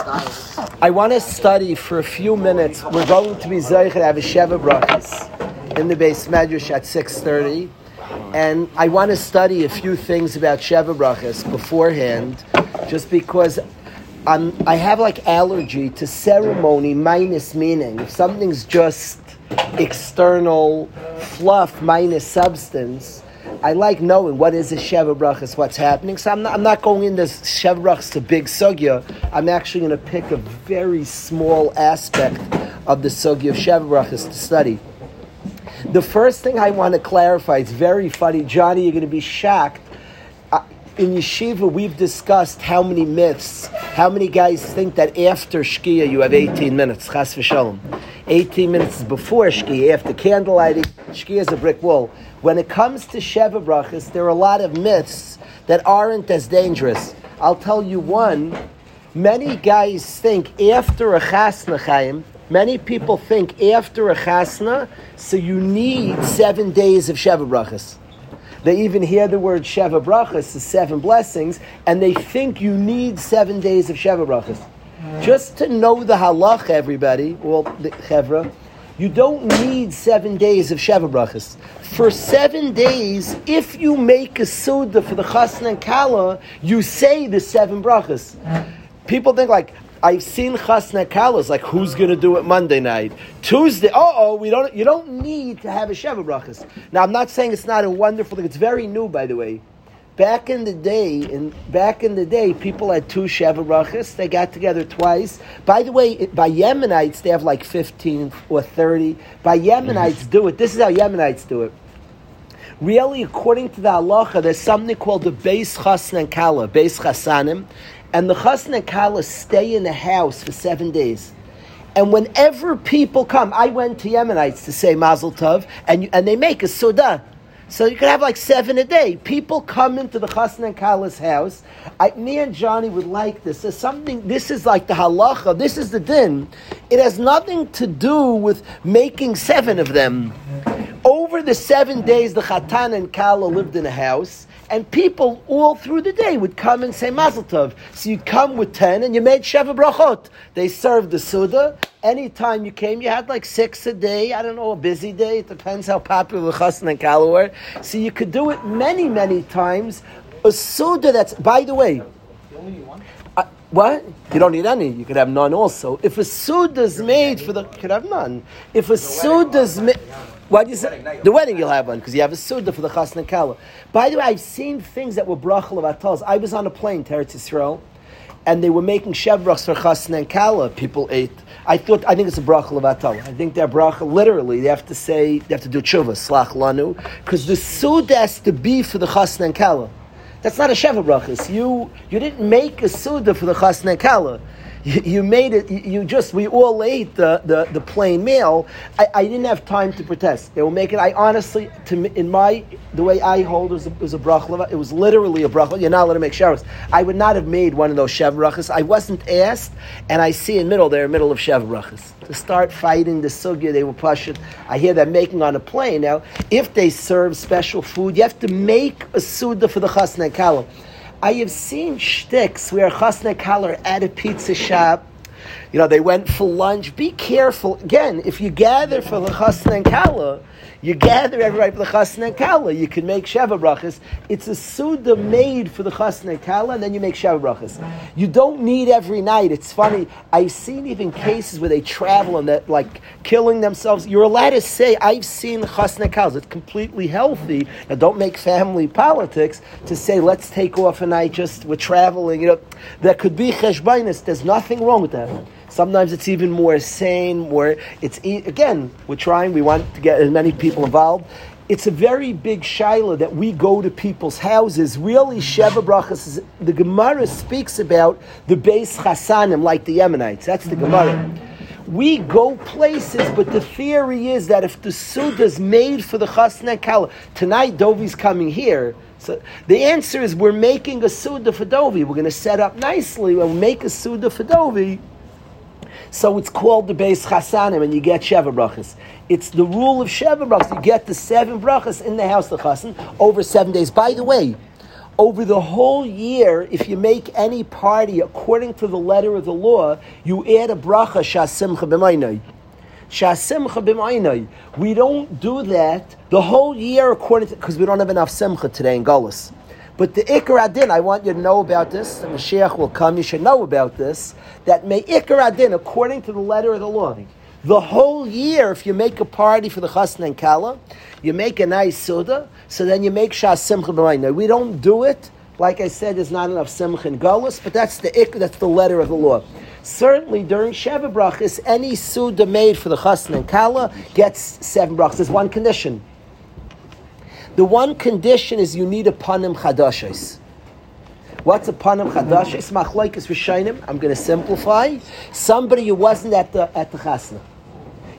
I want to study for a few minutes. We're going to be Zayich to have a Sheva Brachas in the Beis Medrash at 6.30. And I want to study a few things about Sheva Brachas beforehand, just because I'm, I have like allergy to ceremony minus meaning. If something's just external fluff minus substance, I like knowing what is a Sheva Brachas, what's happening. So I'm not, I'm not going into Sheva Brachas to big sugya. I'm actually going to pick a very small aspect of the sugya of Sheva Brachas to study. The first thing I want to clarify, it's very funny. Johnny, you're going to be shocked. Uh, in yeshiva, we've discussed how many myths, how many guys think that after Shkia you have 18 minutes, chas v'shalom. 18 minutes before Shkia, after candlelighting, Shkia is a brick wall. When it comes to Sheva Brachas, there are a lot of myths that aren't as dangerous. I'll tell you one. Many guys think after a chasna chaim, many people think after a chasna, so you need seven days of Sheva Brachas. They even hear the word Sheva Brachas, the seven blessings, and they think you need seven days of Sheva Brachas. Just to know the halach, everybody, well, the chevra, you don't need seven days of Sheva Brachas. For seven days, if you make a Suda for the Chasna and Kala, you say the seven Brachas. People think like, I've seen Chasna Kalas, like who's going to do it Monday night? Tuesday, oh, we don't, you don't need to have a Sheva Brachas. Now, I'm not saying it's not a wonderful thing, it's very new, by the way. Back in the day, in back in the day, people had two Sheva Brachas. They got together twice. By the way, by Yemenites, they have like 15 or 30. By Yemenites, mm-hmm. do it. This is how Yemenites do it. Really, according to the halacha, there's something called the Beis Chasna and Kala, Beis Chasanim, and the Chasna and Kala stay in the house for seven days. And whenever people come, I went to Yemenites to say Mazel Tov, and, and they make a Sudah. So you could have like seven a day. People come into the Chasna and Kala's house. I, me and Johnny would like this. There's something. This is like the halacha. This is the din. It has nothing to do with making seven of them. Over the seven days, the Chatan and Kala lived in a house, and people all through the day would come and say Mazel Tov. So you come with ten, and you made Sheva Brachot. They served the Suda. Anytime you came, you had like six a day. I don't know, a busy day. It depends how popular Chassan and Kala were. So you could do it many, many times. A Suda that's, by the way, uh, what? You don't need any. You could have none also. If a suda is made for the, you could have none. If a suda is made, what do you say? The wedding you'll have one because you have a suda for the chasna kala. By the way, I've seen things that were brachal of atals. I was on a plane to Eretz Yisrael, and they were making shevrachs for chasna and kala. People ate. I thought I think it's a brachal of atal. I think they're brachal literally. They have to say they have to do tshuva slach lanu because the suda has to be for the chasna and kala. That's not a Sheva Brachas. You, you didn't make a Suda for the Chasna Kala. You, made it, you just, we all ate the, the, the plain meal. I, I, didn't have time to protest. They will make it, I honestly, to in my, the way I hold it was a, was a brachla. It was literally a brachla. You're not allowed to make shevras. I would not have made one of those Sheva Brachas. I wasn't asked, and I see in middle, they're in middle of Sheva Brachas. To start fighting the sugya, they were pushing. I hear they're making on a plane. Now, if they serve special food, you have to make a suda for the chasna kala. I have seen shticks where chasna kala are at a pizza shop. You know, they went for lunch. Be careful. Again, if you gather for the chasna and you gather everybody for the chasna and kala. You can make sheva brachas. It's a suda made for the chasna and kala, and then you make sheva brachas. You don't need every night. It's funny. I've seen even cases where they travel and that like killing themselves. You're allowed to say, "I've seen chasna kala." It's completely healthy. Now, don't make family politics to say, "Let's take off a night. Just we're traveling." You know, that could be cheshbainis. There's nothing wrong with that. Sometimes it's even more sane, more, it's, again, we're trying, we want to get as many people involved. It's a very big shaila that we go to people's houses. Really, Sheva Brachas, the Gemara speaks about the Beis Chasanim, like the Yemenites. That's the Gemara. We go places, but the theory is that if the Suda is made for the Chasna Kala, tonight Dovi's coming here, so the answer is we're making a Suda for Dovi. We're going to set up nicely we'll make a Suda for Dovi. So it's called the beis chasanim, and you get sheva brachas. It's the rule of sheva brachas. You get the seven brachas in the house of chasan over seven days. By the way, over the whole year, if you make any party according to the letter of the law, you add a bracha shasimcha b'maynai. Shasimcha b'maynai. We don't do that the whole year according to because we don't have enough simcha today in Gullus. But the Ikar Adin, I want you to know about this. The Mashiach will come. You should know about this. That may Ikar Adin, according to the letter of the law, the whole year, if you make a party for the Chasna and Kala, you make a nice Suda, so then you make Shas Simcha B'mayna. We don't do it. Like I said, there's not enough Simcha and Gullus, but that's the ik, that's the letter of the law. Certainly during Sheva Brachas, any Suda made for the Chasna and Kala gets seven brachas. There's one condition. The one condition is you need a panim chadashis. What's a panim chadashis? Machlaikis v'shainim. I'm going to simplify. Somebody who wasn't at the at the chasna.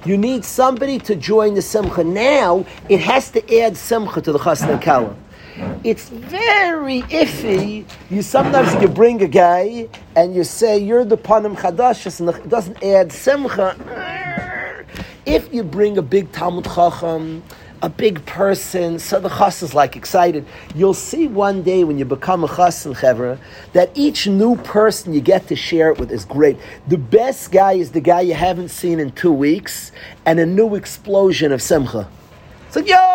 You need somebody to join the simcha. Now it has to add simcha to the chasna kala. It's very iffy. You sometimes you bring a guy and you say you're the panim chadashis and it doesn't add simcha. If you bring a big Talmud Chacham, a big person, so the chas is like excited. You'll see one day when you become a chas in chevra that each new person you get to share it with is great. The best guy is the guy you haven't seen in two weeks, and a new explosion of simcha. It's like, yo.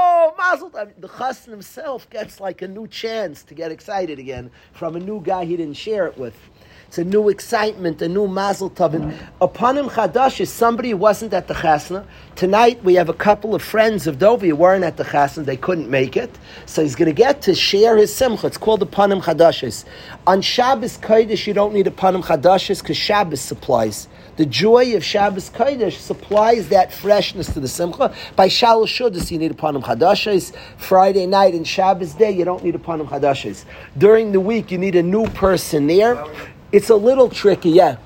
The chassan himself gets like a new chance to get excited again from a new guy he didn't share it with. It's a new excitement, a new mazel tov. And upon him chadash is somebody who wasn't at the chasna. Tonight we have a couple of friends of Dovi who weren't at the chasna; they couldn't make it, so he's going to get to share his simcha. It's called the panim chadashes. On Shabbos Kodesh, you don't need a panim chadashes because Shabbos supplies. The joy of Shabbos Kodesh supplies that freshness to the Simcha. By Shalosh Shudas, you need a Panim Chadashis. Friday night and Shabbos day, you don't need a Panim Chadashis. During the week, you need a new person there. It's a little tricky, yeah.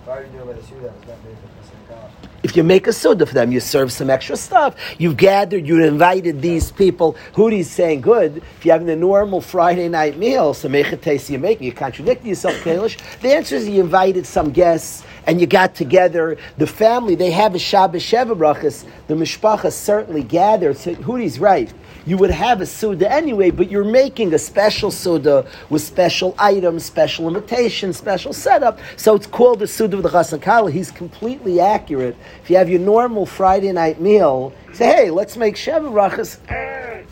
If you make a suda for them, you serve some extra stuff. You've gathered, you invited these people. Hudi's saying, good. If you're having a normal Friday night meal, so make it taste you make, you contradict yourself, Kalish. The answer is you invited some guests and you got together. The family, they have a Shabbos Sheva Brachas. The Mishpacha certainly gathered. So Hudi's right you would have a Suda anyway, but you're making a special Suda with special items, special invitations, special setup. So it's called the Suda of the Chassan Kala. He's completely accurate. If you have your normal Friday night meal, say, hey, let's make Sheva Brachas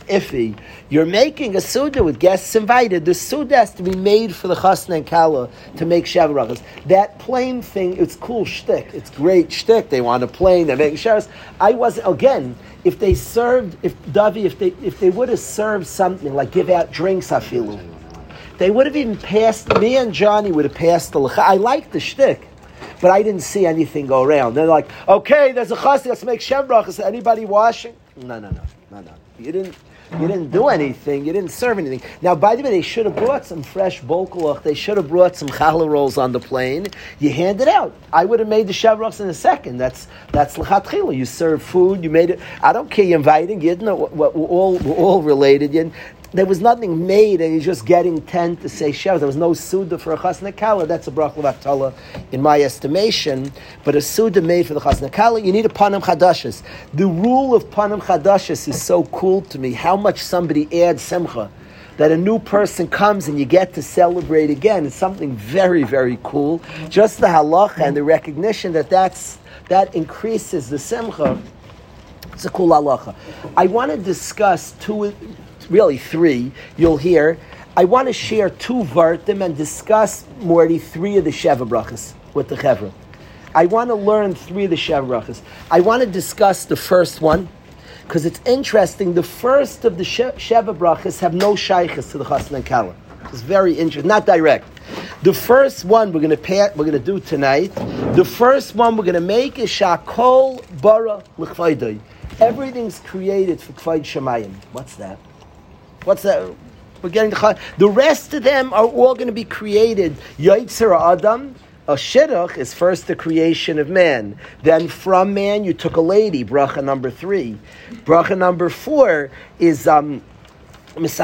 iffy. You're making a Suda with guests invited. The Suda has to be made for the Chasna and Kala to make Sheva Brachas. That plain thing, it's cool shtick. It's great shtick. They want a plane, they're making Shevas. I wasn't, again, if they served, if Davi, if they if they would have served something like give out drinks, afilu, they would have even passed. Me and Johnny would have passed the. I like the shtick, but I didn't see anything go around. They're like, okay, there's a chassid. Let's make shembrach. Is anybody washing? No, no, no, no, no. You didn't. You didn't do anything. You didn't serve anything. Now, by the way, they should have brought some fresh bolkolach. They should have brought some challah rolls on the plane. You hand it out. I would have made the shavrachs in a second. That's that's lechatchila. You serve food. You made it. I don't care. You're inviting. You know we're all we're all related. There was nothing made, and you're just getting ten to say Shev. There was no Suda for a Chasna Kala. That's a Brach Levatala, in my estimation. But a Suda made for the Chasna Kala, you need a Panam Chadashis. The rule of Panam Chadashis is so cool to me. How much somebody adds Semcha. That a new person comes and you get to celebrate again. It's something very, very cool. Just the halacha and the recognition that that's, that increases the simcha. It's a cool halacha. I want to discuss two, really three, you'll hear. I want to share two vartim and discuss more three of the Sheva brachas with the Chevra. I want to learn three of the Sheva brachas. I want to discuss the first one because it's interesting. The first of the Sheva brachas have no shaykhs to the Chasna and Kala. It's very interesting, not direct. The first one we're going to pay, we're going to do tonight. The first one we're going to make is Shakol Bara L'chvaydai. Everything's created for Kvayd Shemayim. What's that? What's that? We're getting the the rest of them are all going to be created. Yaitzer Adam. A shidduch is first the creation of man. Then from man you took a lady. Bracha number three. Bracha number four is um, as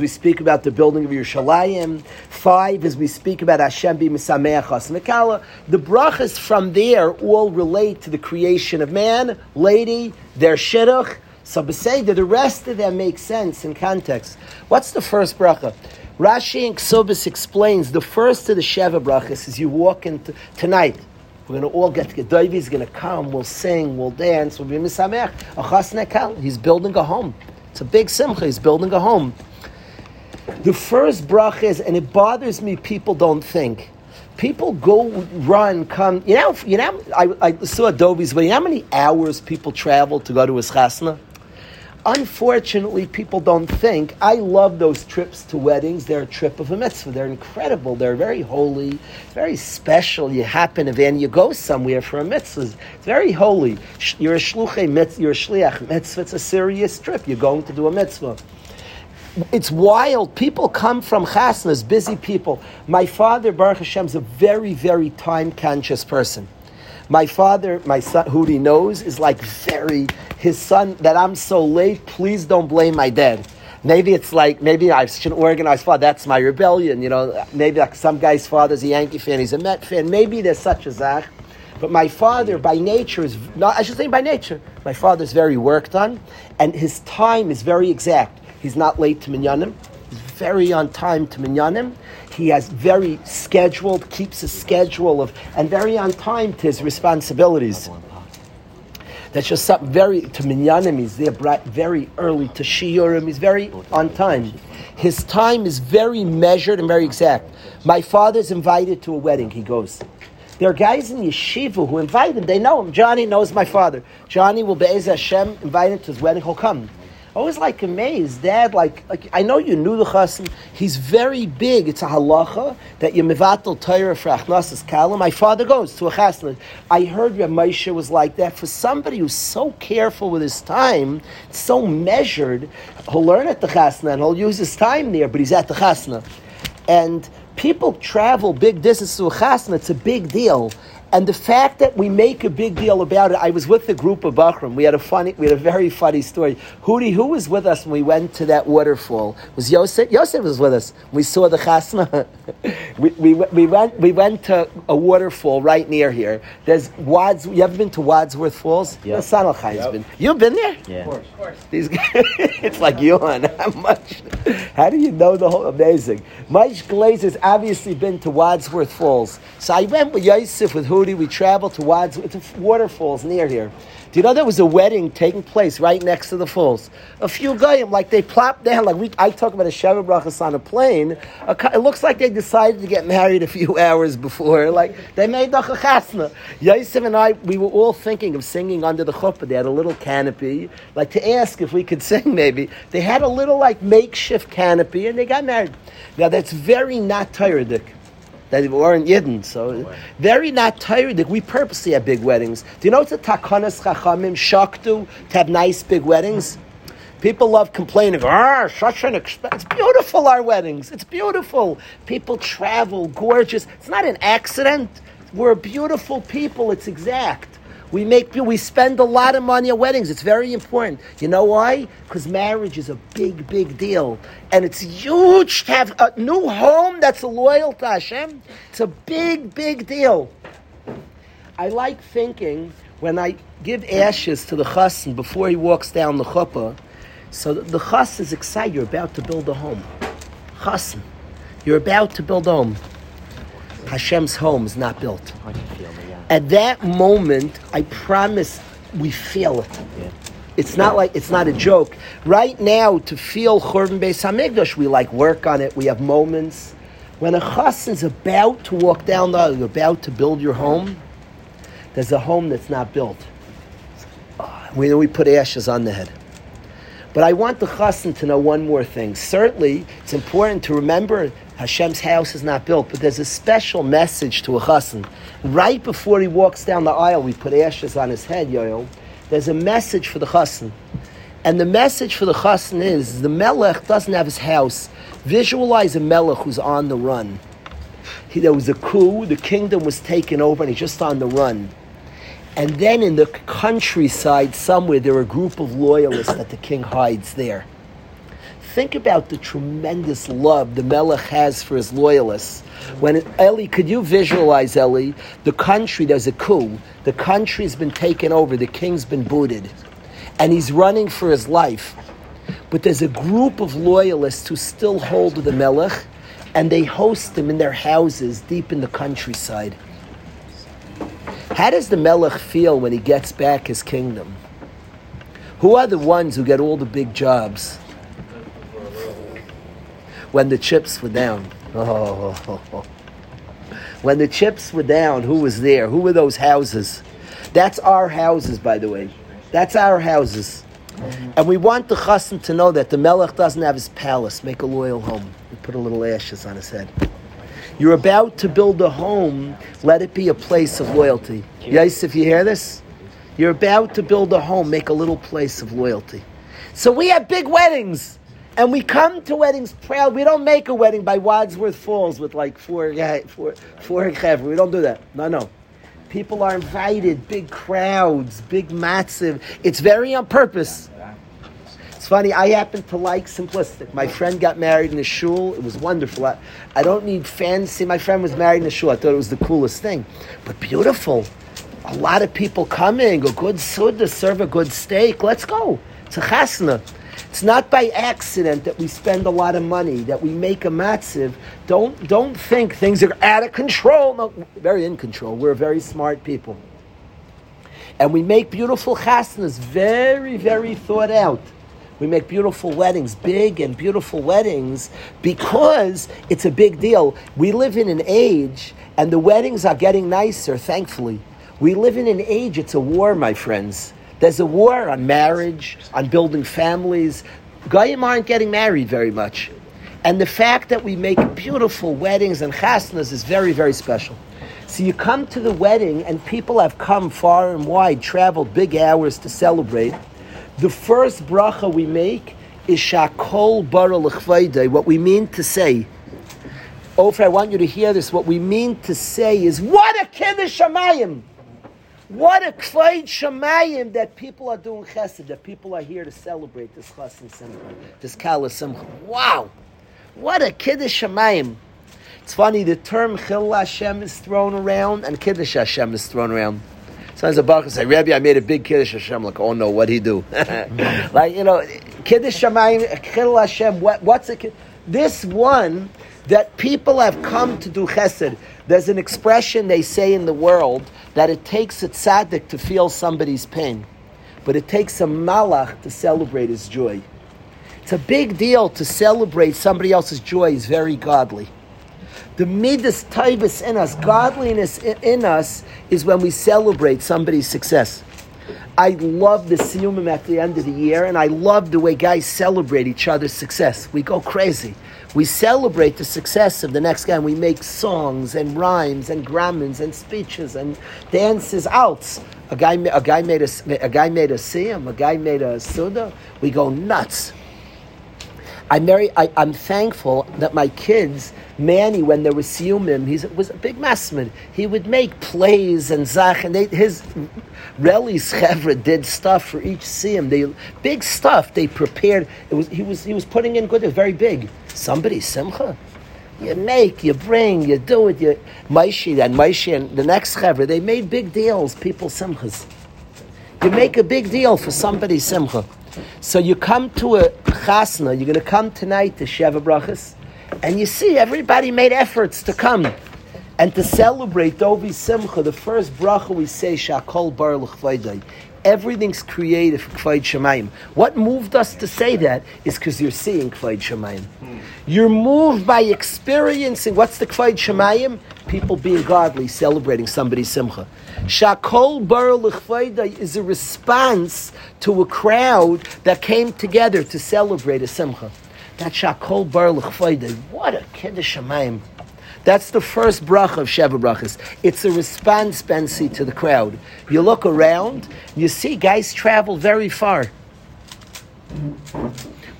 we speak about the building of Yerushalayim. Five, as we speak about Hashem be Misameach Hasmekala. The brachas from there all relate to the creation of man, lady, their shidduch, So Beseda, the rest of them make sense in context. What's the first bracha? Rashi and Ksubis explains the first of the Sheva brachas is you walk into tonight. We're going to all get together. David going to come. We'll sing. We'll dance. We'll be misamech. Achas nekal. He's building a home. It's a big simcha. He's building a home. The first bracha is, and it bothers me. People don't think. People go run, come. You know, you know. I, I saw Adobe's, but you know how many hours people travel to go to his chasna? Unfortunately, people don't think. I love those trips to weddings. They're a trip of a mitzvah. They're incredible. They're very holy, very special. You happen to and you go somewhere for a mitzvah. It's very holy. You're a shluchei mitzvah. You're a shliach mitzvah. It's a serious trip. You're going to do a mitzvah it's wild. People come from chasnas, busy people. My father, Baruch Hashem, is a very, very time conscious person. My father, my son, who he knows, is like very, his son, that I'm so late, please don't blame my dad. Maybe it's like, maybe I should organize father, that's my rebellion, you know. Maybe like some guy's father's a Yankee fan, he's a Met fan. Maybe there's such a zach. But my father, by nature, is not, I should say by nature, my father's very worked on, and his time is very exact. He's not late to minyanim. Very on time to minyanim. He has very scheduled, keeps a schedule of, and very on time to his responsibilities. That's just something very to minyanim. He's there very early to shiurim. He's very on time. His time is very measured and very exact. My father's invited to a wedding. He goes. There are guys in yeshiva who invite him. They know him. Johnny knows my father. Johnny will be Hashem invited to his wedding. He'll come always like amazed, Dad. Like, like I know you knew the chassan. He's very big. It's a halacha that you mevatel Torah for achnasas kalam. My father goes to a chassan. I heard Reb Moshe was like that. For somebody who's so careful with his time, so measured, he'll learn at the chasna and he'll use his time there. But he's at the chasna, and people travel big distances to a chasna. It's a big deal. And the fact that we make a big deal about it, I was with the group of Bachram. We had a funny, we had a very funny story. Hudi, who was with us when we went to that waterfall? Was Yosef? Yosef was with us. We saw the chasna. we, we, we, went, we went to a waterfall right near here. There's Wads, you ever been to Wadsworth Falls? Yeah. San yep. been. You've been there? Yeah. Of course. Of course. These guys, it's like you on how much? How do you know the whole? Amazing. Mike Glazer's obviously been to Wadsworth Falls. So I went with Yosef with We traveled to Wads, to waterfalls near here. Do you know there was a wedding taking place right next to the falls? A few goyim, like they plopped down, like we, I talk about a Sheva Brachas on a plane. it looks like they decided to get married a few hours before. Like they made the chasna. Yosef and I, we were all thinking of singing under the chuppah. They had a little canopy, like to ask if we could sing maybe. They had a little like makeshift canopy and they got married. Now that's very not Toradic that we weren't Yidden. So very not tired that we purposely have big weddings. Do you know it's a takanas chachamim shaktu to have nice big weddings? People love complaining, ah, such an expense. It's beautiful, our weddings. It's beautiful. People travel, gorgeous. It's not an accident. We're beautiful people. It's exact. We make we spend a lot of money on weddings. It's very important. You know why? Because marriage is a big, big deal, and it's huge to have a new home that's loyal to Hashem. It's a big, big deal. I like thinking when I give ashes to the chassan before he walks down the chuppah. So the chassan is excited. You're about to build a home. Chassan, you're about to build a home. Hashem's home is not built. At that moment, I promise we feel it. Yeah. It's not like it's not a joke. Right now, to feel Churban Beis Hamikdash, we like work on it. We have moments when a chassan is about to walk down the aisle, you're about to build your home. There's a home that's not built. We we put ashes on the head. But I want the chassan to know one more thing. Certainly, it's important to remember Hashem's house is not built, but there's a special message to a chassan. Right before he walks down the aisle, we put ashes on his head, Yoel. There's a message for the chassan. And the message for the chassan is the melech doesn't have his house. Visualize a melech who's on the run. He, there was a coup, the kingdom was taken over, and he's just on the run. And then in the countryside somewhere, there are a group of loyalists that the king hides there think about the tremendous love the Melech has for his loyalists. When Eli, could you visualize Eli? The country, there's a coup. The country's been taken over. The king's been booted. and he's running for his life. But there's a group of loyalists who still hold the Melech, and they host him in their houses deep in the countryside. How does the Melech feel when he gets back his kingdom? Who are the ones who get all the big jobs? When the chips were down. Oh. When the chips were down, who was there? Who were those houses? That's our houses, by the way. That's our houses. And we want the chassan to know that the melech doesn't have his palace. Make a loyal home. We put a little ashes on his head. You're about to build a home. Let it be a place of loyalty. Yes, if you hear this, you're about to build a home. Make a little place of loyalty. So we have big weddings. And we come to weddings proud. We don't make a wedding by Wadsworth Falls with like four, four, four chevra. We don't do that. No, no. People are invited, big crowds, big massive. It's very on purpose. It's funny, I happen to like simplistic. My friend got married in a shul. It was wonderful. I, I don't need fancy. My friend was married in a shul. I thought it was the coolest thing. But beautiful. A lot of people coming, a good suda, serve a good steak. Let's go. It's a chasna. It's not by accident that we spend a lot of money, that we make a matziv. Don't, don't think things are out of control. No, very in control. We're very smart people. And we make beautiful chasnas, very, very thought out. We make beautiful weddings, big and beautiful weddings, because it's a big deal. We live in an age, and the weddings are getting nicer, thankfully. We live in an age, it's a war, my friends. There's a war on marriage, on building families. Goyim aren't getting married very much. And the fact that we make beautiful weddings and chasnas is very, very special. So you come to the wedding, and people have come far and wide, traveled big hours to celebrate. The first bracha we make is Shakol Bara L'chvayde. What we mean to say, Ofer, I want you to hear this. What we mean to say is, what a kiddush shamayim! What a kvayt shemayim that people are doing chesed, that people are here to celebrate this chesed simcha, this kala simcha. Wow! What a kiddush shemayim. It's funny, the term chil Hashem is thrown around and kiddush Hashem is thrown around. Sometimes a baruch say, Rabbi, I made a big kiddush Hashem. Like, oh no, what'd he do? like, you know, kiddush shemayim, chil Hashem, what, what's a This one that people have come to do chesed. There's an expression they say in the world that it takes a tzaddik to feel somebody's pain, but it takes a malach to celebrate his joy. It's a big deal to celebrate somebody else's joy is very godly. The midas taivas in us, godliness in us, is when we celebrate somebody's success. I love the siyumim at the end of the year, and I love the way guys celebrate each other's success. We go crazy. We celebrate the success of the next guy, and we make songs and rhymes and grammars and speeches and dances out. A guy, a guy made a, a guy made a siyum, a guy made a suda. We go nuts. I'm very, I, am thankful that my kids, Manny, when there was siyumim, he was a big masmid. He would make plays and zach, and they, his Reli's chevra did stuff for each siyum. They big stuff. They prepared. It was he was he was putting in good. It was very big. Somebody simcha. You make, you bring, you do it. You Maishi and Maishi and the next chevra, they made big deals. People simchas. You make a big deal for somebody simcha. So you come to a chasna. You're going to come tonight to Sheva Brachas, and you see everybody made efforts to come and to celebrate Dovi Simcha. The first bracha we say Shakol Bar L'Chvaydai. Everything's created for Kvaid Shemayim. What moved us to say that is because you're seeing Kvaid Shemayim. Hmm. You're moved by experiencing what's the Kvaid Shemayim? People being godly, celebrating somebody's Simcha. Shakol Bar L'Chvaydai is a response to a crowd that came together to celebrate a Simcha. That Shakol Bar L'Chvaydai. What a Kiddush Shemayim. That's the first bracha of Sheva brachas. It's a response, Bensi, to the crowd. You look around, you see guys travel very far.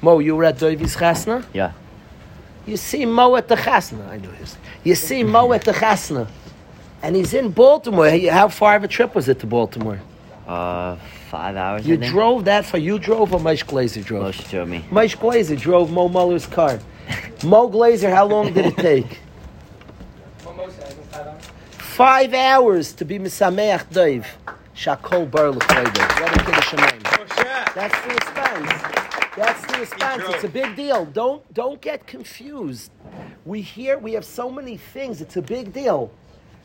Mo, you were at Doivi's chasna? Yeah. You see Mo at the chasna. I know this. You see Mo at the chasna. And he's in Baltimore. How far of a trip was it to Baltimore? Uh, five hours. You drove that far. You drove or Moshe Glazer drove? Moshe drove me. Moshe Glazer drove Mo Muller's car. Mo Glazer, how long did it take? Five hours to be Misameach Dave. Shakol Bar What a That's the response. That's the response. It's a big deal. Don't don't get confused. We hear we have so many things. It's a big deal.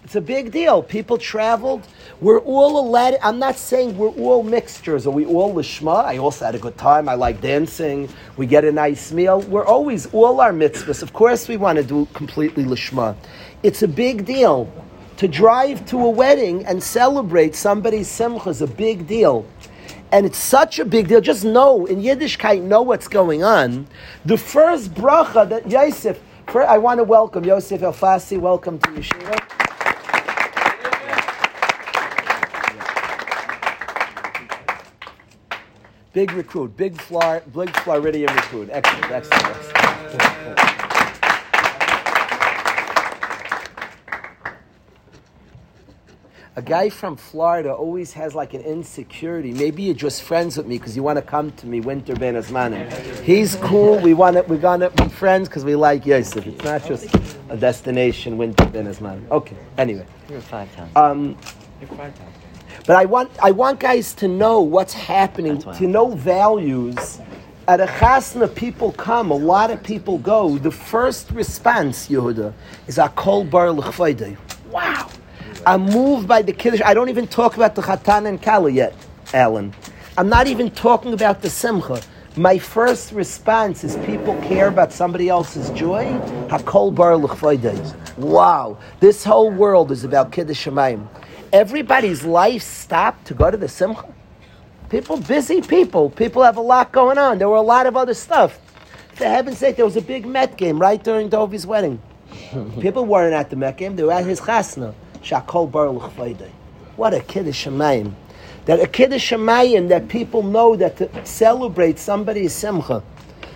It's a big deal. People traveled. We're all allowed. I'm not saying we're all mixtures. Are we all lishma? I also had a good time. I like dancing. We get a nice meal. We're always all our mitzvahs. Of course, we want to do completely lishma. It's a big deal. To drive to a wedding and celebrate somebody's simcha is a big deal. And it's such a big deal. Just know, in Yiddishkeit, know what's going on. The first bracha that Yosef, I want to welcome Yosef Elfasi. Welcome to Yeshiva. Big recruit, big Flor- big Floridian recruit. Excellent, excellent. excellent. A guy from Florida always has like an insecurity. Maybe you're just friends with me because you want to come to me, Winter Bein Hazmanim. He's cool. We want to, we're gonna be friends because we like Yosef. It's not just a destination, Winter Bein Hazmanim. Okay. Anyway. You're five times. Um, You're five times. But I want I want guys to know what's happening, That's to know values. At a chasna, people come. A lot of people go. The first response, Yehuda, is a kol bar l'chvaydei. Wow, I'm moved by the kiddush. I don't even talk about the chatan and kala yet, Alan. I'm not even talking about the simcha. My first response is people care about somebody else's joy. Hakol bar l'chvaydei. Wow, this whole world is about kiddush shemayim. Everybody's life stopped to go to the simcha. People, busy people. People have a lot going on. There were a lot of other stuff. For heaven's sake, there was a big Met game right during Dovi's wedding. people weren't at the Met game. They were at his chasna. Shakol bar l'chvaydei. What a kiddush shemayim. That a kiddush shemayim that people know that to celebrate somebody's simcha,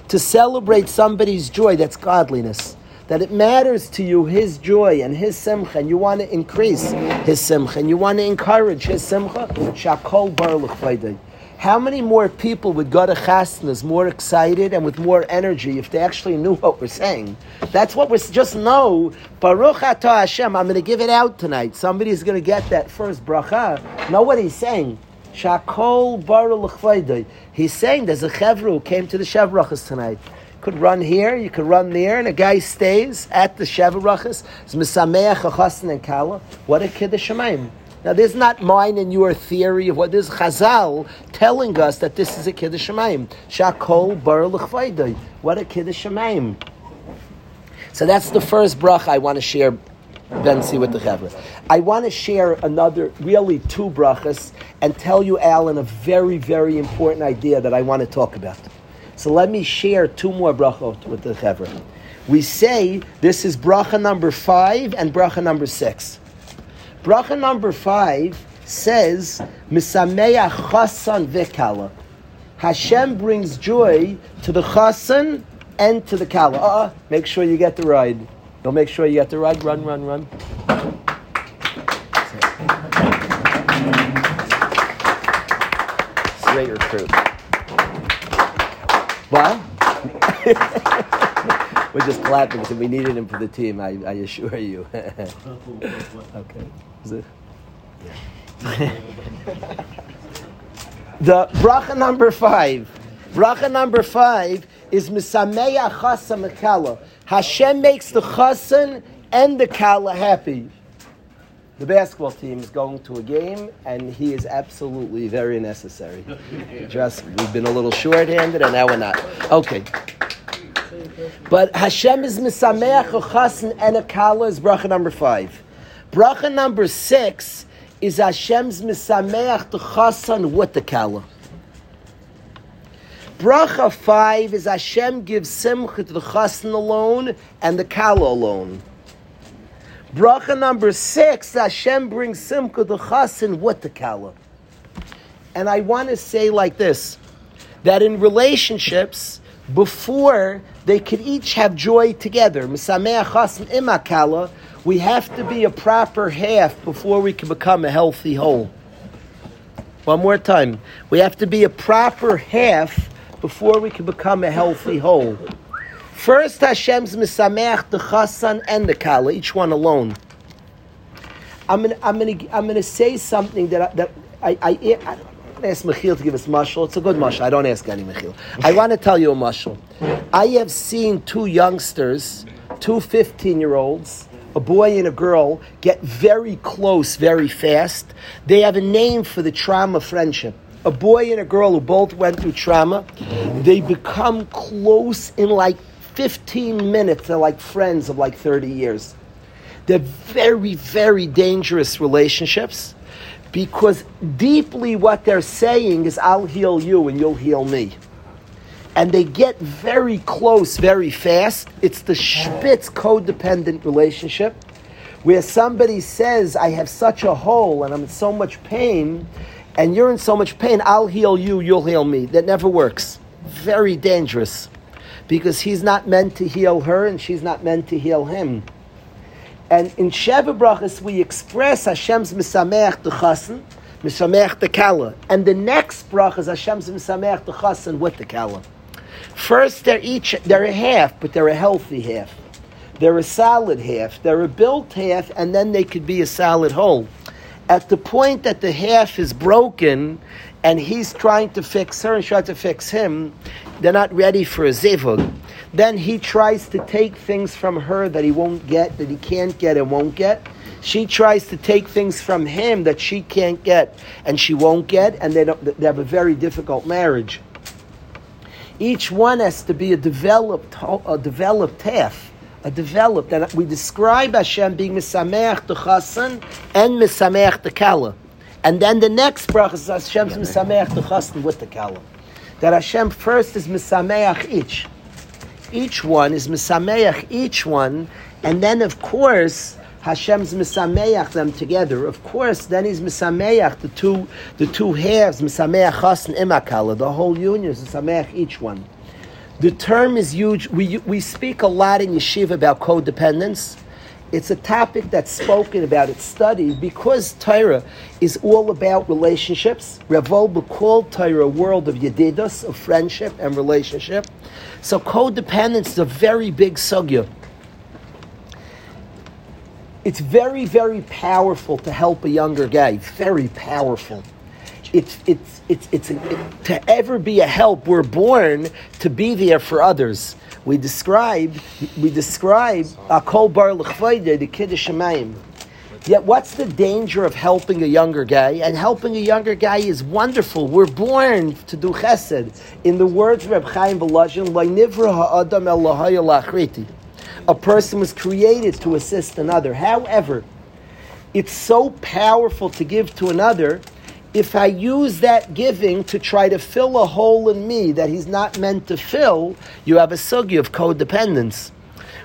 to celebrate somebody's joy, that's godliness. That it matters to you his joy and his simcha, and you want to increase his simcha, and you want to encourage his simcha. Shakol bar l'chvaydei. How many more people would go to chasnas more excited and with more energy if they actually knew what we're saying? That's what we're just know. Baruch atah Hashem. I'm going to give it out tonight. Somebody's going to get that first bracha. Know what he's saying? Shakol baruch. He's saying there's a chevra who came to the shevrachas tonight. Could run here, you could run there, and a guy stays at the shevrachas. It's misameach achasin and kala. What a kiddush shemayim. Now, this is not mine and your theory of what this is Chazal telling us that this is a Kiddush Shemayim. Shakol bar l'chvaydai. What a Kiddush Shemayim. So that's the first bracha I want to share, Bensi, with the Chevra. I want to share another, really two brachas, and tell you, Alan, a very, very important idea that I want to talk about. So let me share two more brachot with the Chevra. We say this is bracha number five and bracha number six. Bracha number five says, Misameya chasan vekala. Hashem brings joy to the chasan and to the kala. Uh, make sure you get the ride. You'll make sure you get the ride. Run, run, run. Great recruit. What? We're just clapping because we needed him for the team, I, I assure you. okay. Is it? the bracha number five. Bracha number five is Misameya Chasa Mekala. Hashem makes the Chasan and the Kala happy. The basketball team is going to a game, and he is absolutely very necessary. Just we've been a little short-handed, and now we're not. Okay. But Hashem is misameach chasn and a kala is bracha number five. Bracha number six is Hashem's misameach the chasan with the kala. Bracha five is Hashem gives simcha to the chasan alone and the kala alone. Bracha number six, Hashem brings simcha to chasan with the kala. And I want to say like this, that in relationships, before they could each have joy together, we have to be a proper half before we can become a healthy whole. One more time. We have to be a proper half before we can become a healthy whole. First, Hashem's misameach the chasan and the kala, each one alone. I'm gonna, I'm gonna, I'm gonna say something that I, that I, I, I I ask Michiel to give us mashal. It's a good mashal. I don't ask any Michiel. I want to tell you a mashal. I have seen two youngsters, two 15 year olds, a boy and a girl, get very close very fast. They have a name for the trauma friendship. A boy and a girl who both went through trauma, they become close in like 15 minutes. They're like friends of like 30 years. They're very, very dangerous relationships because deeply what they're saying is, I'll heal you and you'll heal me. And they get very close very fast. It's the Spitz codependent relationship where somebody says, I have such a hole and I'm in so much pain, and you're in so much pain, I'll heal you, you'll heal me. That never works. Very dangerous because he's not meant to heal her and she's not meant to heal him. And in Sheva Brachas, we express Hashem's Misameach the Chassan, Misameach the Kala. And the next Brach is Hashem's Misameach the Chassan with the Kala. First, they're each, they're a half, but they're a healthy half. They're a solid half. They're a built half, and then they could be a solid whole. At the point that the half is broken, and he's trying to fix her and trying to fix him, they're not ready for a zivug. Then he tries to take things from her that he won't get, that he can't get and won't get. She tries to take things from him that she can't get and she won't get, and they, they have a very difficult marriage. Each one has to be a developed, a developed half, a developed. And we describe Hashem being misameach to chasen and misameach to kala. And then the next bracha is Hashem's misameach the chasen with the kala. That Hashem first is misameach each each one, is misameach each one, and then of course Hashem's misameach them together. Of course, then he's misameach the two the two halves misameach chas and imakala. The whole union is misameach each one. The term is huge. We we speak a lot in yeshiva about codependence. It's a topic that's spoken about, it's studied, because Torah is all about relationships. Revol called Torah a world of yedidus, of friendship and relationship. So codependence is a very big sugya. It's very, very powerful to help a younger guy. Very powerful. It's, it's, it's, it's, it, to ever be a help, we're born to be there for others. We describe, we describe Akol Bar L'chvayde, the Kiddush Shemayim. Yet, what's the danger of helping a younger guy? And helping a younger guy is wonderful. We're born to do chesed. In the words of Reb Chaim Volozhin, A person was created to assist another. However, it's so powerful to give to another if I use that giving to try to fill a hole in me that he's not meant to fill, you have a sugi of codependence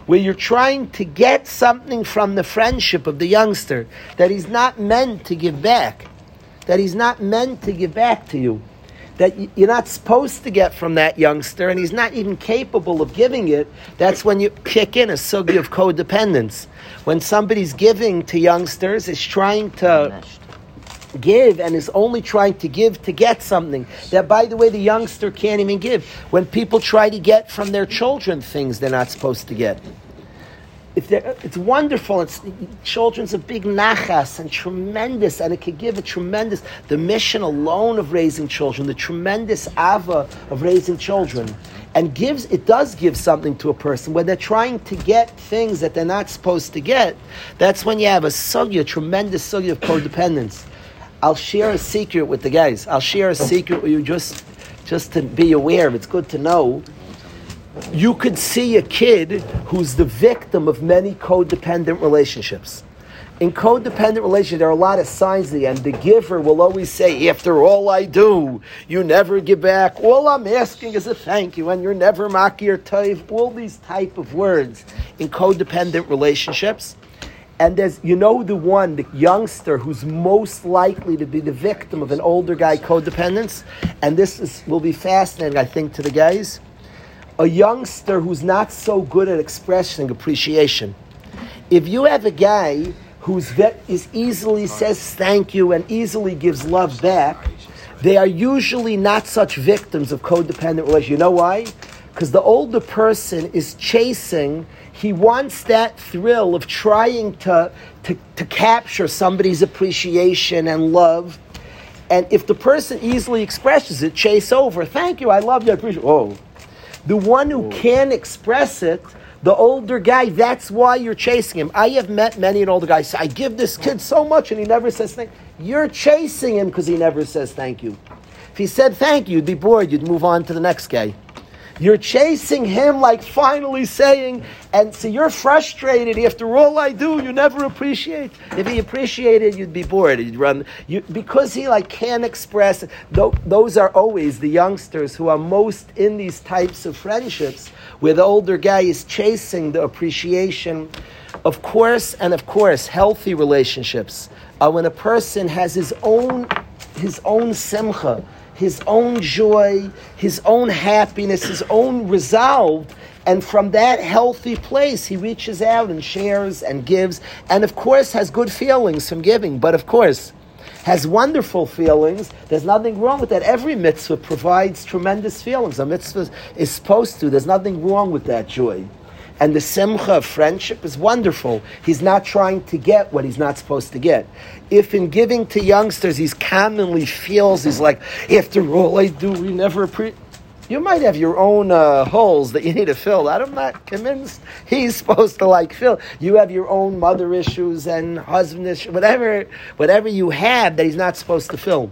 where you're trying to get something from the friendship of the youngster that he's not meant to give back, that he's not meant to give back to you, that you're not supposed to get from that youngster, and he's not even capable of giving it, that's when you kick in a sugi of codependence. When somebody's giving to youngsters, is trying to give and is only trying to give to get something that by the way the youngster can't even give when people try to get from their children things they're not supposed to get it's wonderful. It's children's a big nachas and tremendous, and it could give a tremendous. The mission alone of raising children, the tremendous ava of raising children, and gives it does give something to a person when they're trying to get things that they're not supposed to get. That's when you have a sugya, tremendous sugya of codependence. I'll share a secret with the guys. I'll share a secret with you just, just to be aware of. It's good to know. You could see a kid who's the victim of many codependent relationships. In codependent relationships, there are a lot of signs the end. The giver will always say, After all I do, you never give back. All I'm asking is a thank you, and you're never makir toiv. All these type of words in codependent relationships. And there's, you know, the one, the youngster who's most likely to be the victim of an older guy codependence. And this is, will be fascinating, I think, to the guys. A youngster who's not so good at expressing appreciation. If you have a guy who's easily says thank you and easily gives love back, they are usually not such victims of codependent relations. You know why? Because the older person is chasing he wants that thrill of trying to, to, to capture somebody's appreciation and love. And if the person easily expresses it, chase over, thank you, I love you, I appreciate Oh. The one who can express it, the older guy, that's why you're chasing him. I have met many an older guy say, I give this kid so much and he never says thank you. You're chasing him because he never says thank you. If he said thank you, you'd be bored, you'd move on to the next guy. You're chasing him like finally saying, and so you're frustrated. After all I do, you never appreciate. If he appreciated, you'd be bored. You'd run you, because he like can't express. Those are always the youngsters who are most in these types of friendships, where the older guy is chasing the appreciation. Of course, and of course, healthy relationships are when a person has his own his own simcha his own joy, his own happiness, his own resolve. And from that healthy place, he reaches out and shares and gives, and of course has good feelings from giving. But of course, has wonderful feelings. There's nothing wrong with that. Every mitzvah provides tremendous feelings. A mitzvah is supposed to. There's nothing wrong with that joy. And the simcha of friendship is wonderful. He's not trying to get what he's not supposed to get. If in giving to youngsters, he's commonly feels he's like, after all I do, we never pre. You might have your own uh, holes that you need to fill. I'm not convinced he's supposed to like fill. You have your own mother issues and husband issues, whatever, whatever you have that he's not supposed to fill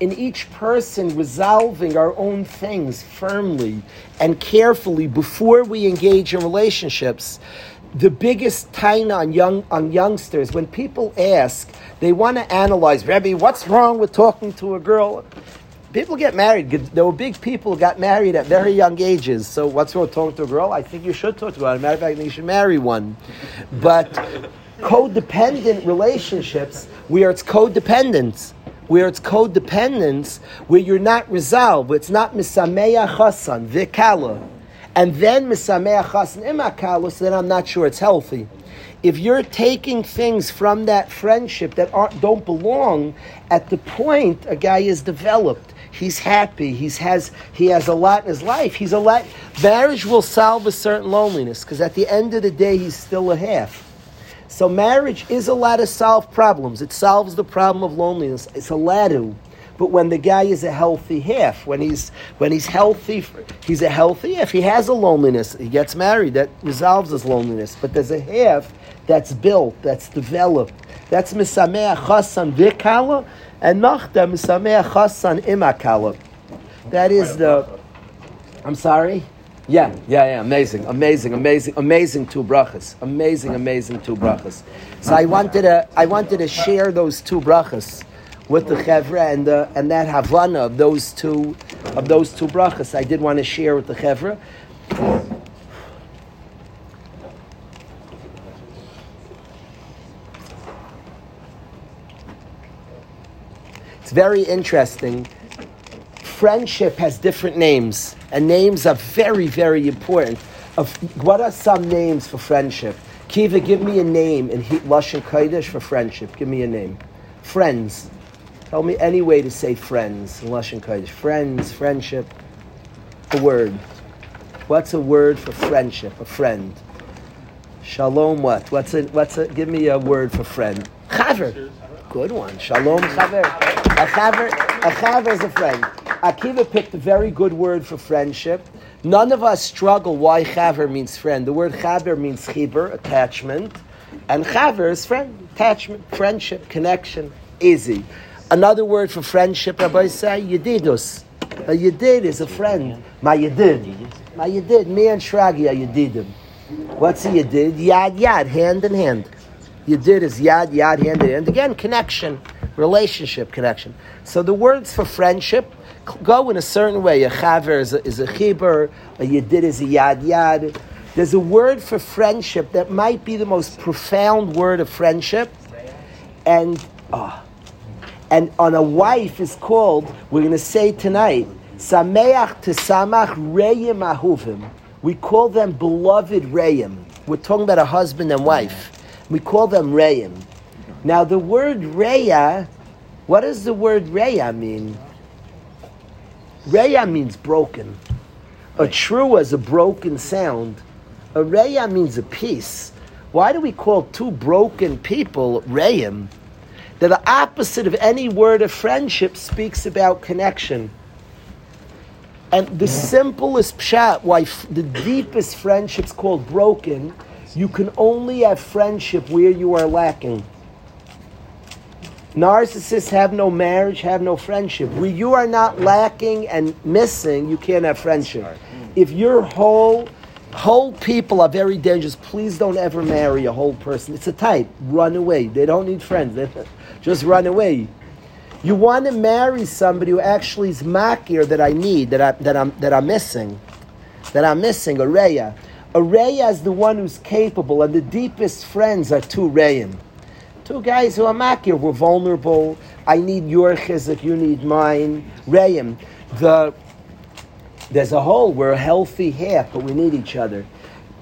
in each person resolving our own things firmly and carefully before we engage in relationships. The biggest taina on young on youngsters when people ask, they want to analyze, Rebbe, what's wrong with talking to a girl? People get married. There were big people who got married at very young ages. So what's wrong with talking to a girl? I think you should talk to a matter of fact, you should marry one. But codependent relationships, where it's codependence, where it's codependence, where you're not resolved, where it's not misameya chasan, vikala, and then misameya chasan imakala, so then I'm not sure it's healthy. If you're taking things from that friendship that don't belong, at the point a guy is developed, he's happy, he's has he has a lot in his life. He's a lot. Marriage will solve a certain loneliness because at the end of the day, he's still a half. So marriage is a allowed to solve problems. It solves the problem of loneliness. It's allowed to. But when the guy is a healthy half, when he's when he's healthy, he's a healthy half. He has a loneliness. He gets married. That resolves his loneliness. But there's a half that's built, that's developed. That's misameach chasan vikala, and nachta misameach chasan imakala. That is the. I'm sorry. Yeah, yeah, yeah. Amazing, amazing, amazing, amazing two brachas. Amazing, amazing two brachas. So I wanted to, I wanted to share those two brachas with the chevra and the, and that havana of those two of those two brachas. I did want to share with the chevra. It's very interesting. Friendship has different names and names are very, very important. Of what are some names for friendship? Kiva, give me a name in Lashon Kodesh for friendship. Give me a name. Friends. Tell me any way to say friends in Lashon Kodesh. Friends, friendship. A word. What's a word for friendship? A friend. Shalom. What? What's a? What's a? Give me a word for friend. Chaver. Good one. Shalom chaver. A chaver. A chaver is a friend. Akiva picked a very good word for friendship. None of us struggle why chaver means friend. The word chaver means chiber, attachment, and chaver is friend, attachment, friendship, connection, easy. Another word for friendship, Rabbi say, yedidus. A yedid is a friend. My yedid. My yedid. Me and Shragi are yedidim. What's a yedid? Yad yad, hand in hand. Yedid is yad yad, hand in hand. Again, connection, relationship connection. So the words for friendship go in a certain way. A chaver is a, is a chiber, a yedid is a yad yad. There's a word for friendship that might be the most profound word of friendship, and oh, and on a wife is called. We're going to say tonight, sameach tesamach reyim ahuvim. We call them beloved reyim. We're talking about a husband and wife. We call them reyim. Now the word reya, what does the word reya mean? Reya means broken. A true is a broken sound. A reya means a piece. Why do we call two broken people reyim? that the opposite of any word of friendship speaks about connection. And the simplest pshat, why f- the deepest friendship's called broken, you can only have friendship where you are lacking. Narcissists have no marriage, have no friendship. Where you are not lacking and missing, you can't have friendship. If your whole whole people are very dangerous, please don't ever marry a whole person. It's a type. Run away. They don't need friends. They- just run away. You want to marry somebody who actually is makir that I need, that, I, that, I'm, that I'm missing. That I'm missing, a reya. A reya is the one who's capable, and the deepest friends are two reyim. Two guys who are makir, we're vulnerable. I need your chizuk, you need mine. Reyim. The, there's a whole, we're a healthy half, but we need each other.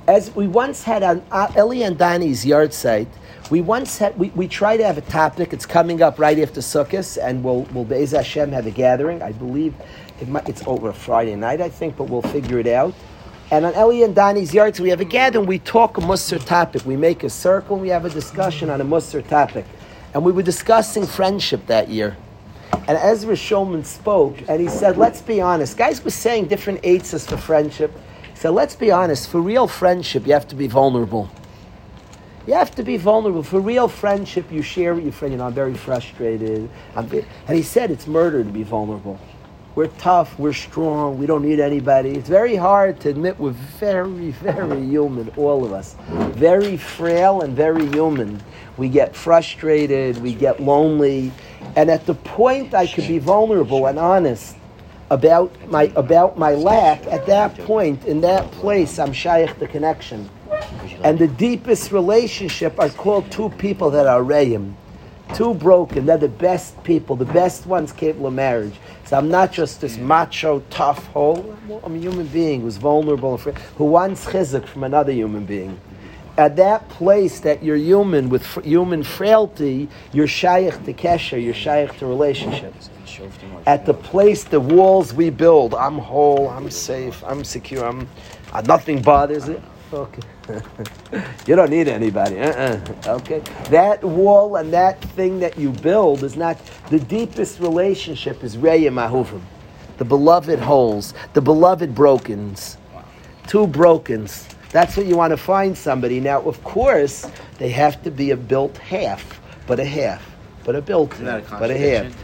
As we once had on uh, Eli and Danny's yard site, we once had, we, we try to have a topic. It's coming up right after Sukkot, and we'll, we'll Be'ez Hashem have a gathering. I believe it might, it's over Friday night, I think, but we'll figure it out. And on Eli and Danny's yard, so we have a gathering. We talk a Musar topic. We make a circle. and We have a discussion on a Musar topic, and we were discussing friendship that year. And Ezra Shulman spoke, and he said, "Let's be honest. Guys were saying different aids for friendship. He said, let's be honest. For real friendship, you have to be vulnerable. You have to be vulnerable. For real friendship, you share with your friend. You know, I'm very frustrated. I'm and he said it's murder to be vulnerable. We're tough. We're strong. We don't need anybody. It's very hard to admit we're very, very human, all of us. Very frail and very human. We get frustrated. We get lonely. And at the point I could be vulnerable and honest about my about my lack, at that point, in that place, I'm shaykh the connection. And the deepest relationship are called two people that are reim. Two broken. They're the best people, the best ones capable of marriage. So I'm not just this macho, tough whole. I'm a human being who's vulnerable, and fra- who wants chizuk from another human being. At that place that you're human with fr- human frailty, you're shaykh to kesher, you're shaykh to relationships. At the place, the walls we build, I'm whole, I'm safe, I'm secure, I'm, uh, nothing bothers it. Okay. you don't need anybody. Uh-uh. Okay. That wall and that thing that you build is not the deepest relationship is Reya Mahuvim. The beloved holes, the beloved brokens. Two brokens. That's what you want to find somebody. Now, of course, they have to be a built half, but a half, but a built, Isn't a but a half.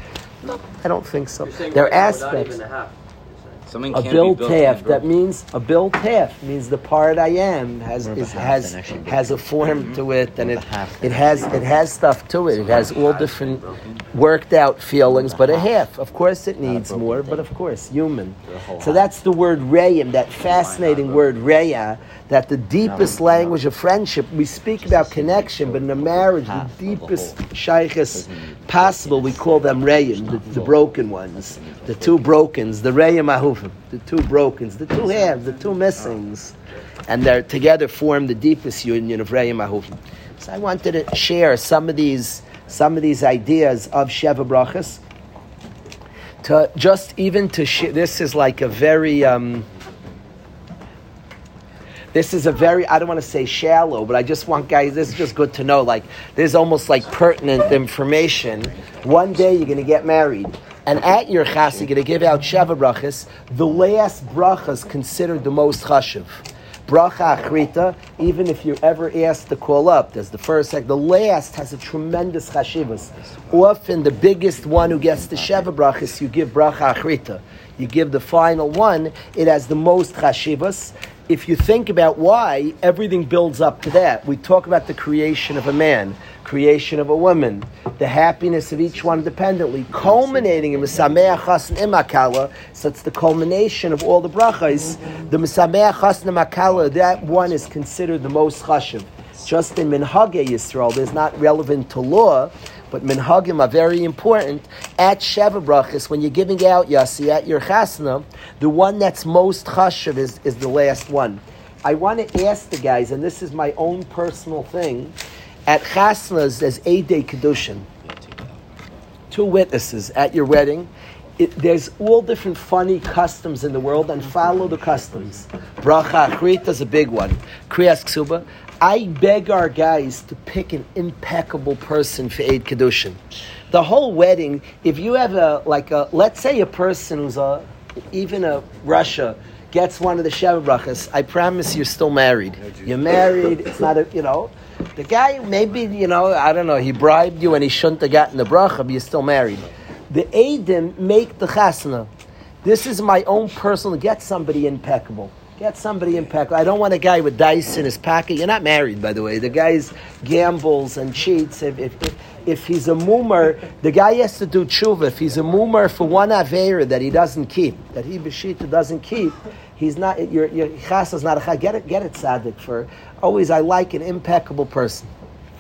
No, I don't think so. You're saying There are right now, aspects. Even a half. Something A can't built be built half. That means a built half means the part I am has a is, has than has a broken. form to it, and it of a half it has it has stuff to it. It has all different worked out feelings, but a half. Of course, it needs more, thing. but of course, human. So that's the word reyim, that fascinating word reya, that the deepest no, language of friendship. We speak about connection, but in a marriage, the Half of the deepest whole. shaykhs possible, we call them reyim, the, the broken ones, the two brokens, the reyim the two brokens, the two halves, the two missings, and they're together form the deepest union of reyim ahuvim. So I wanted to share some of these some of these ideas of Sheva Brachas. To just even to sh- this is like a very um, this is a very I don't want to say shallow, but I just want guys. This is just good to know. Like there's almost like pertinent information. One day you're going to get married, and at your chas you're going to give out sheva brachas. The last bracha is considered the most chashiv. Bracha achrita, even if you're ever asked to call up, there's the first, sec- the last has a tremendous chashivas. Often the biggest one who gets the sheva brachas, you give bracha achrita. You give the final one, it has the most chashivas. If you think about why, everything builds up to that. We talk about the creation of a man, creation of a woman, the happiness of each one independently, culminating in Misameach Chasan Imakala. So it's the culmination of all the brachas. The Misameach Chasan Imakala, that one is considered the most chashiv. Just in Minhage Yisrael, there's not relevant to law, but minhagim are very important. At Sheva Brachas, when you're giving out Yasi, at your chasna, the one that's most chashav is, is the last one. I want to ask the guys, and this is my own personal thing, at chasnas, there's day Kedushin, two witnesses at your wedding. It, there's all different funny customs in the world, and follow the customs. Bracha Achrita is a big one. Kriyas Ksuba. I beg our guys to pick an impeccable person for Eid Kedushin. The whole wedding, if you have a, like a, let's say a person who's a, even a Russia, gets one of the Sheva Brachas, I promise you're still married. You're married, it's not a, you know, the guy, maybe, you know, I don't know, he bribed you and he shouldn't have gotten the bracha, but you're still married. The Eidim make the chasna. This is my own personal, get somebody impeccable. Get somebody in impeccable. I don't want a guy with dice in his pocket. You're not married, by the way. The guy's gambles and cheats. If, if, if, he's a mumar, the guy has to do tshuva. If he's a mumar for one avera that he doesn't keep, that he b'shita doesn't keep, he's not. Your your chas is not a chas. Get it, get it tzaddik for. Always, I like an impeccable person.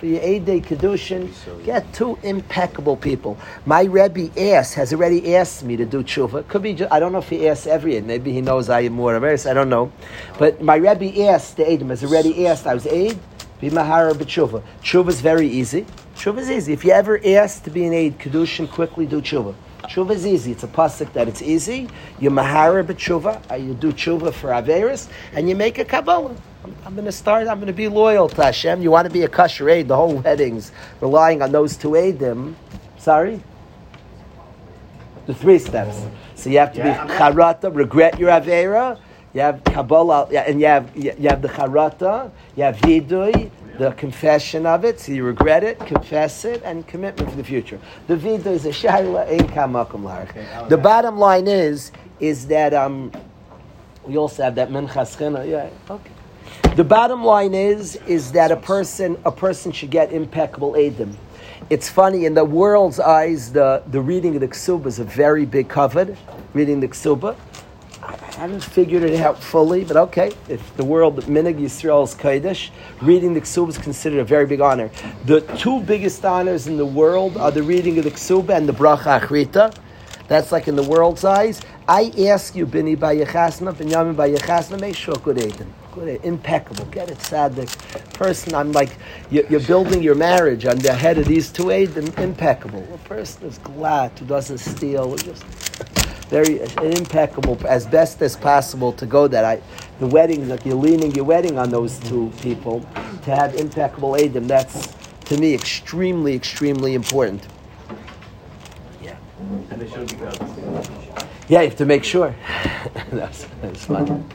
For your eidei kedushin, get two impeccable people. My Rebbe asked, has already asked me to do tshuva. Could be, I don't know if he asks every Eid. Maybe he knows I am more averse. I don't know. But my Rebbe asked the Eidim, has already asked. I was Eid, be mahara b'tshuva. Tshuva is very easy. Tshuva is easy. If you ever ask to be an aid kedushin, quickly do tshuva. Tshuva is easy. It's a pasuk that it's easy. You mahara b'tshuva. uh, You do tshuva for averis, and you make a kabbalah. I'm, I'm going to start. I'm going to be loyal to Hashem. You want to be a kosher aid. The whole wedding's relying on those two aidim. Sorry. The three steps. So you have to be charata, regret your avera. You have kabbalah, yeah, and you have you have the charata. You have vidui, the confession of it. So you regret it, confess it, and commitment for the future. The vidui is a shaila ein kamakum. The bottom line is is that um, we also have that minchas. Yeah, okay. The bottom line is is that a person a person should get impeccable edim. It's funny in the world's eyes, the, the reading of the ksuba is a very big kavod. Reading the ksuba, I haven't figured it out fully, but okay. If the world minhag Yisrael is kodesh, reading the ksuba is considered a very big honor. The two biggest honors in the world are the reading of the ksuba and the bracha achrita. That's like in the world's eyes. I ask you, Bini by Yechasna, Binyamin by Yechasna, make sure good. Good Impeccable. Get it, tzaddik. Person, I'm like, you're, you're building your marriage on the head of these two Eidim. Impeccable. A person is glad who doesn't steal. Just very uh, impeccable, as best as possible to go that. I, the wedding, like you're leaning your wedding on those two people to have impeccable Eidim. That's, to me, extremely, extremely important. Yeah. And they shouldn't be girls. Yeah, you have to make sure. that's, that's fun.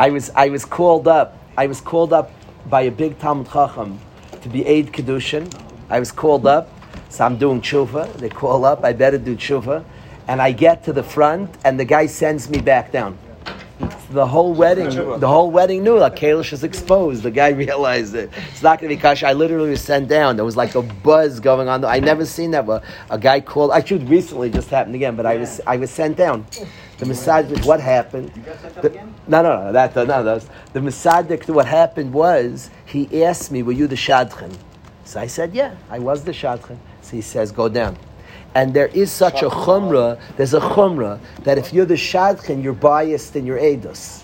I was I was called up. I was called up by a big Talmud Chacham to be aid kedushin. I was called up, so I'm doing tshuva. They call up. I better do tshuva, and I get to the front, and the guy sends me back down. The whole wedding, the whole wedding knew like Kalish is exposed. The guy realized it. It's not going to be kasha. I literally was sent down. There was like a buzz going on. I never seen that. But a guy called. Actually, recently just happened again. But I was I was sent down. The Masadik, what happened? The- no, no, no, that, no, no, the Masadik, what happened was, he asked me, were you the Shadchan? So I said, yeah, I was the Shadchan. So he says, go down. And there is such a chumrah, there's a chumrah, that if you're the Shadchan, you're biased in your edus.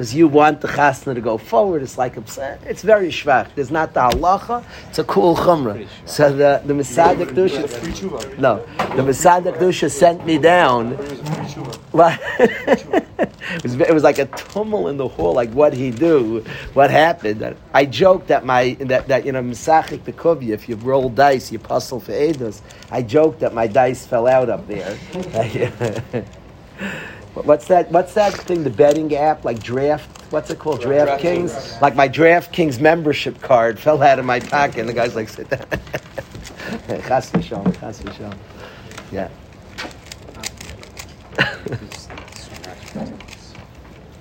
Because you want the chasna to go forward, it's like, a, it's very shvach. There's not the halacha, it's a cool chumrah. So the, the Masadik Dusha, no, the Masadik Dusha sent me down it, was, it was like a tumult in the hall. Like what he do, what happened. I joked that my that, that you know Misachik the if you roll dice, you pasul for Eidus. I joked that my dice fell out up there. what's that? What's that thing? The betting app, like Draft. What's it called? DraftKings. Like my DraftKings membership card fell out of my pocket, and the guy's like, "Sit down." Chas v'shalom, chas v'shalom. Yeah.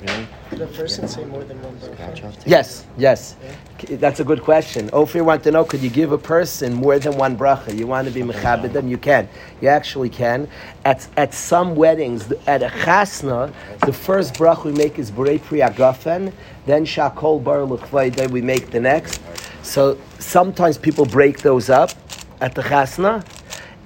Really? Did a person say more than one bracha? Yes, yes. K- That's a good question. Ophir want to know, could you give a person more than one bracha? You want to be mechabed them? You can. You actually can. At, at some weddings, at a chasna, the first bracha we make is Borei Pri Agafen, then Shakol Bar L'chvayde, we make the next. So sometimes people break those up at the chasna,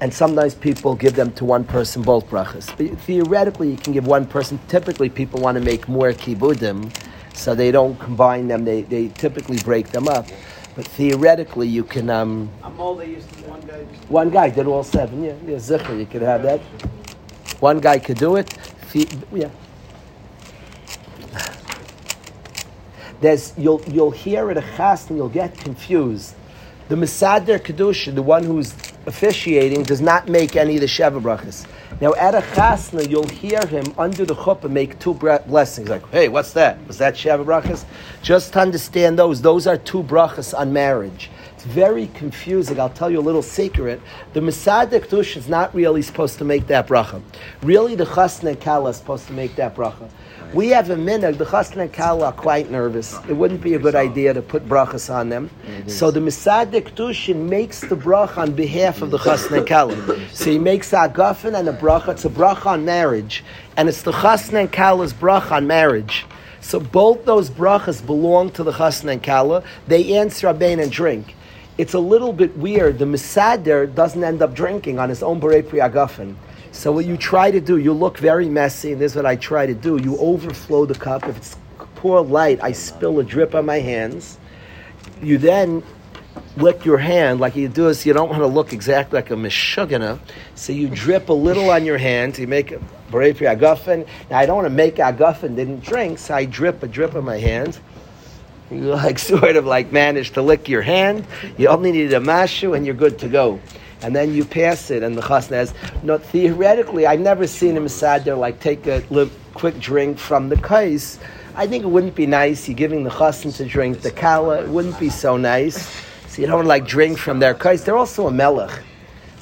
and sometimes people give them to one person both brachas. Theoretically, you can give one person. Typically, people want to make more kibudim, so they don't combine them. They, they typically break them up. But theoretically, you can. Um, I'm all they used to one guy. One guy did all seven. Yeah, yeah, zikr. You could have that. One guy could do it. The- yeah. There's you'll you'll hear it a chas and you'll get confused. The Mesader Kedusha, the one who's officiating, does not make any of the Sheva brachas. Now, at a chasna, you'll hear him under the chuppah make two blessings. Like, hey, what's that? Was that Sheva brachas? Just to understand those, those are two brachas on marriage. It's very confusing. I'll tell you a little secret. The Mesader Kedusha is not really supposed to make that bracha. Really, the chasna and kala is supposed to make that bracha. We have a minhag. The chasna and kala are quite nervous. It wouldn't be a good idea to put brachas on them. Mm-hmm. So the Mesader Kedushin makes the bracha on behalf of the chasna and kala. So he makes a guffin and a bracha. It's a bracha on marriage, and it's the chasna and kala's bracha on marriage. So both those brachas belong to the chasna and kala. They answer abein and drink. It's a little bit weird. The Mesader doesn't end up drinking on his own Berei Pri Agafen. So what you try to do, you look very messy, and this is what I try to do. You overflow the cup. If it's poor light, I spill a drip on my hands. You then lick your hand like you do is you don't want to look exactly like a mishugana. So you drip a little on your hand. You make a Berei Pri Agafen. Now I don't want to make Agafen, didn't drink, so I drip a drip on my hands. You like sort of like manage to lick your hand. You only need a mashu and you're good to go. And then you pass it, and the chasna has. No, theoretically, I've never seen a masader like take a li- quick drink from the kais. I think it wouldn't be nice. You're giving the chasna to drink the kala. It wouldn't be so nice. So you don't like drink from their kais. They're also a melech.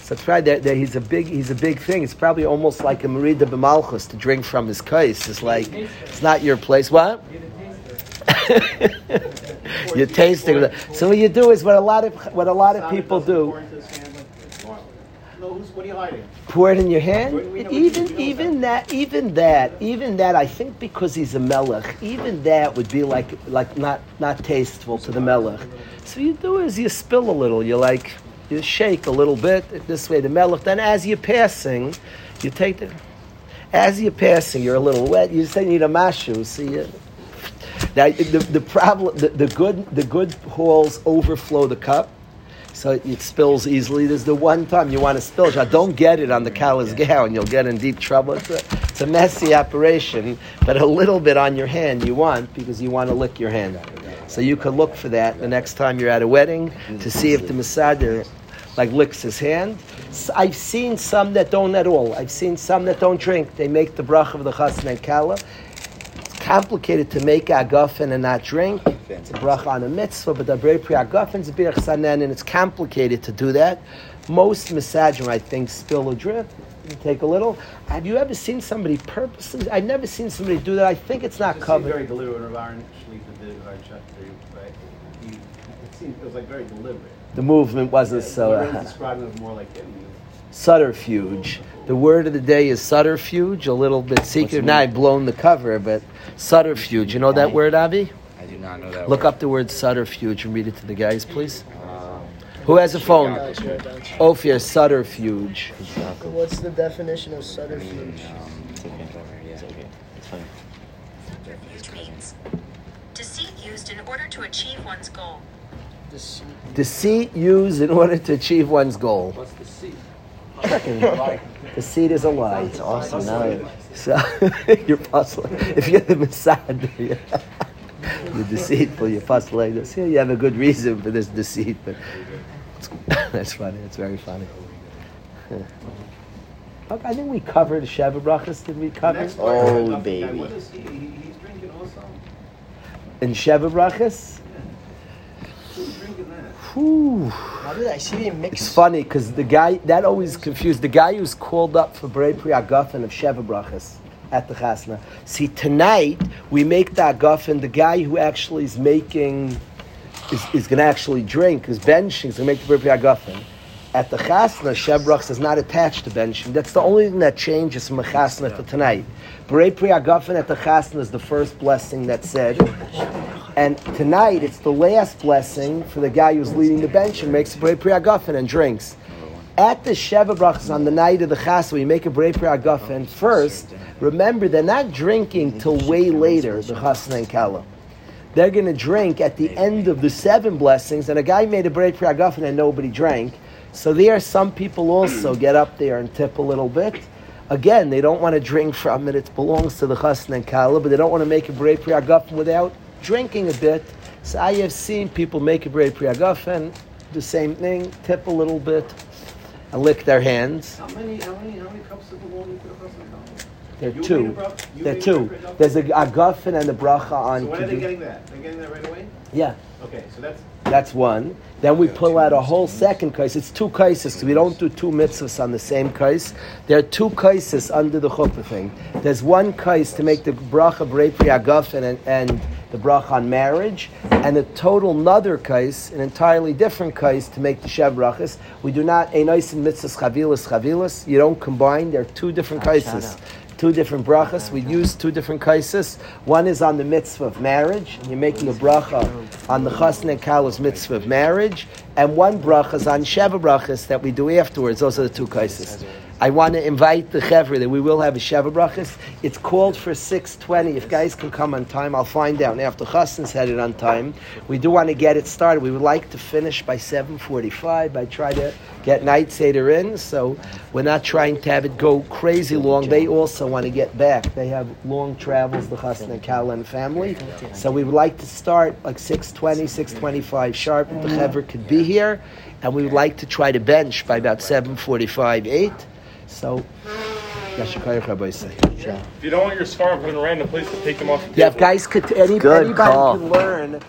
So it's probably that, he's a big he's a big thing. It's probably almost like a merida b'malchus to drink from his kais. It's like it's not your place. What? You're tasting. it. So what you do is what a lot of what a lot of people do. No, who's, what are you hiding? Pour it in your hand. Where do we know even what you do even that even that even that I think because he's a melech, even that would be like like not not tasteful to the melech. So you do is you spill a little. You like you shake a little bit this way the melech. Then as you're passing, you take the as you're passing, you're a little wet. You say you need a mashu. So you. Now the, the problem the, the good the good halls overflow the cup so it, spills easily. There's the one time you want to spill. Don't get it on the kala's gown. You'll get in deep trouble. It's a, it's a messy operation, but a little bit on your hand you want because you want to lick your hand. So you could look for that the next time you're at a wedding to see if the Masader like licks his hand. I've seen some that don't at all. I've seen some that don't drink. They make the bracha of the chasna and kala. It's complicated to make agafen and not drink. It's a bracha on a mitzvah, but the Brei Pri Agafen is a birch sanen, and it's complicated to do that. Most masajim, I think, spill a drip. You take a little. Have you ever seen somebody purposely? I've never seen somebody do that. I think it's not It covered. very deliberate when Aaron Shlifa did our check for right? He, it seemed, it was like very deliberate. The movement wasn't so. He Uh, describing it more like getting Subterfuge. The word of the day is subterfuge, a little bit secret. Now I've blown the cover, but subterfuge. You know that word, Avi? I not know that. Look word. up the word subterfuge and read it to the guys, please. Who has a phone? Ophir, subterfuge. What's the definition of subterfuge? It's okay. Yeah, it's okay. It's fine. means. Deceit used in order to achieve one's goal. Deceit. Deceit used in order to achieve one's goal. What's the seat? Deceit is a lie. It's awesome. Now, So you're puzzling. If you're the Mesader, you're, you're deceitful. You're puzzling like this. Yeah, you have a good reason for this deceit, but that's funny. It's very funny. Yeah. Okay, I think we covered Sheva Brachas. Did we cover Next Oh, part, I love the guy. baby. What is he? he? He's drinking also? in Sheva Brachas? Who's drinking that? Whew. How did I see him mix? It's funny because the guy that always confused the guy who's called up for Brei Pri Agafen of Sheva Brachas at the Chasna. See, tonight we make the Agafen. The guy who actually is making is, is going to actually drink is benching. He's going to make the Brei Pri Agafen. At the Chasna, Sheva Brachas is not attached to benching. That's the only thing that changes from a Chasna to tonight. Brei Pri Agafen at the Chasna is the first blessing that's said. And tonight, it's the last blessing for the guy who's leading the bench and makes a Pri Agafen and drinks. At the Sheva Brachas on the night of the Chas, you make a Brei Pri Agafen, first, remember they're not drinking till way later, the Chasna and Kala. They're going to drink at the end of the seven blessings, and a guy made a Brei Agafen and nobody drank. So there, some people also get up there and tip a little bit. Again, they don't want to drink from it. It belongs to the Chasna and Kala, but they don't want to make a Brei Agafen without drinking a bit. So I have seen people make a bread priagafen, the same thing, tip a little bit, and lick their hands. How many, how many, how many cups of the water you put across the cup? They're You two. bra- They're two. There's a, a guffin and a bracha on. So when are they getting that? They're getting that right away? Yeah. Okay, so that's, That's one. Then we pull out a whole second kais. It's two kaises because we don't do two mitzvahs on the same kais. There are two kaises under the chuppah thing. There's one kais to make the bracha brepri agafen and, and the bracha on marriage, and a total another kais, an entirely different kais to make the sheva brachas. We do not enois in mitzvahs chavilas chavilas. You don't combine. They're two different kaises out. Two different brachas. We use two different kaisis. One is on the mitzvah of marriage, and you're making a bracha on the chasna and kala's mitzvah of marriage, and one bracha is on sheva brachas that we do afterwards. Those are the two kaisis. I want to invite the chevra that we will have a sheva brachas. It's called for six twenty. If guys can come on time, I'll find out. After chasna's had it on time, we do want to get it started. We would like to finish by seven forty-five. I try to get night seder in, so we're not trying to have it go crazy long. They also want to get back. They have long travels, the Chasna and Kala and family. So we would like to start like 6.20, 6.25 sharp. The Hever could be here. And we would like to try to bench by about 7.45, 8. So, Yasher koach Rabbi say. If you don't want your scarf in a random place to take them off the Yeah, if guys could, any, anybody call. can learn on that.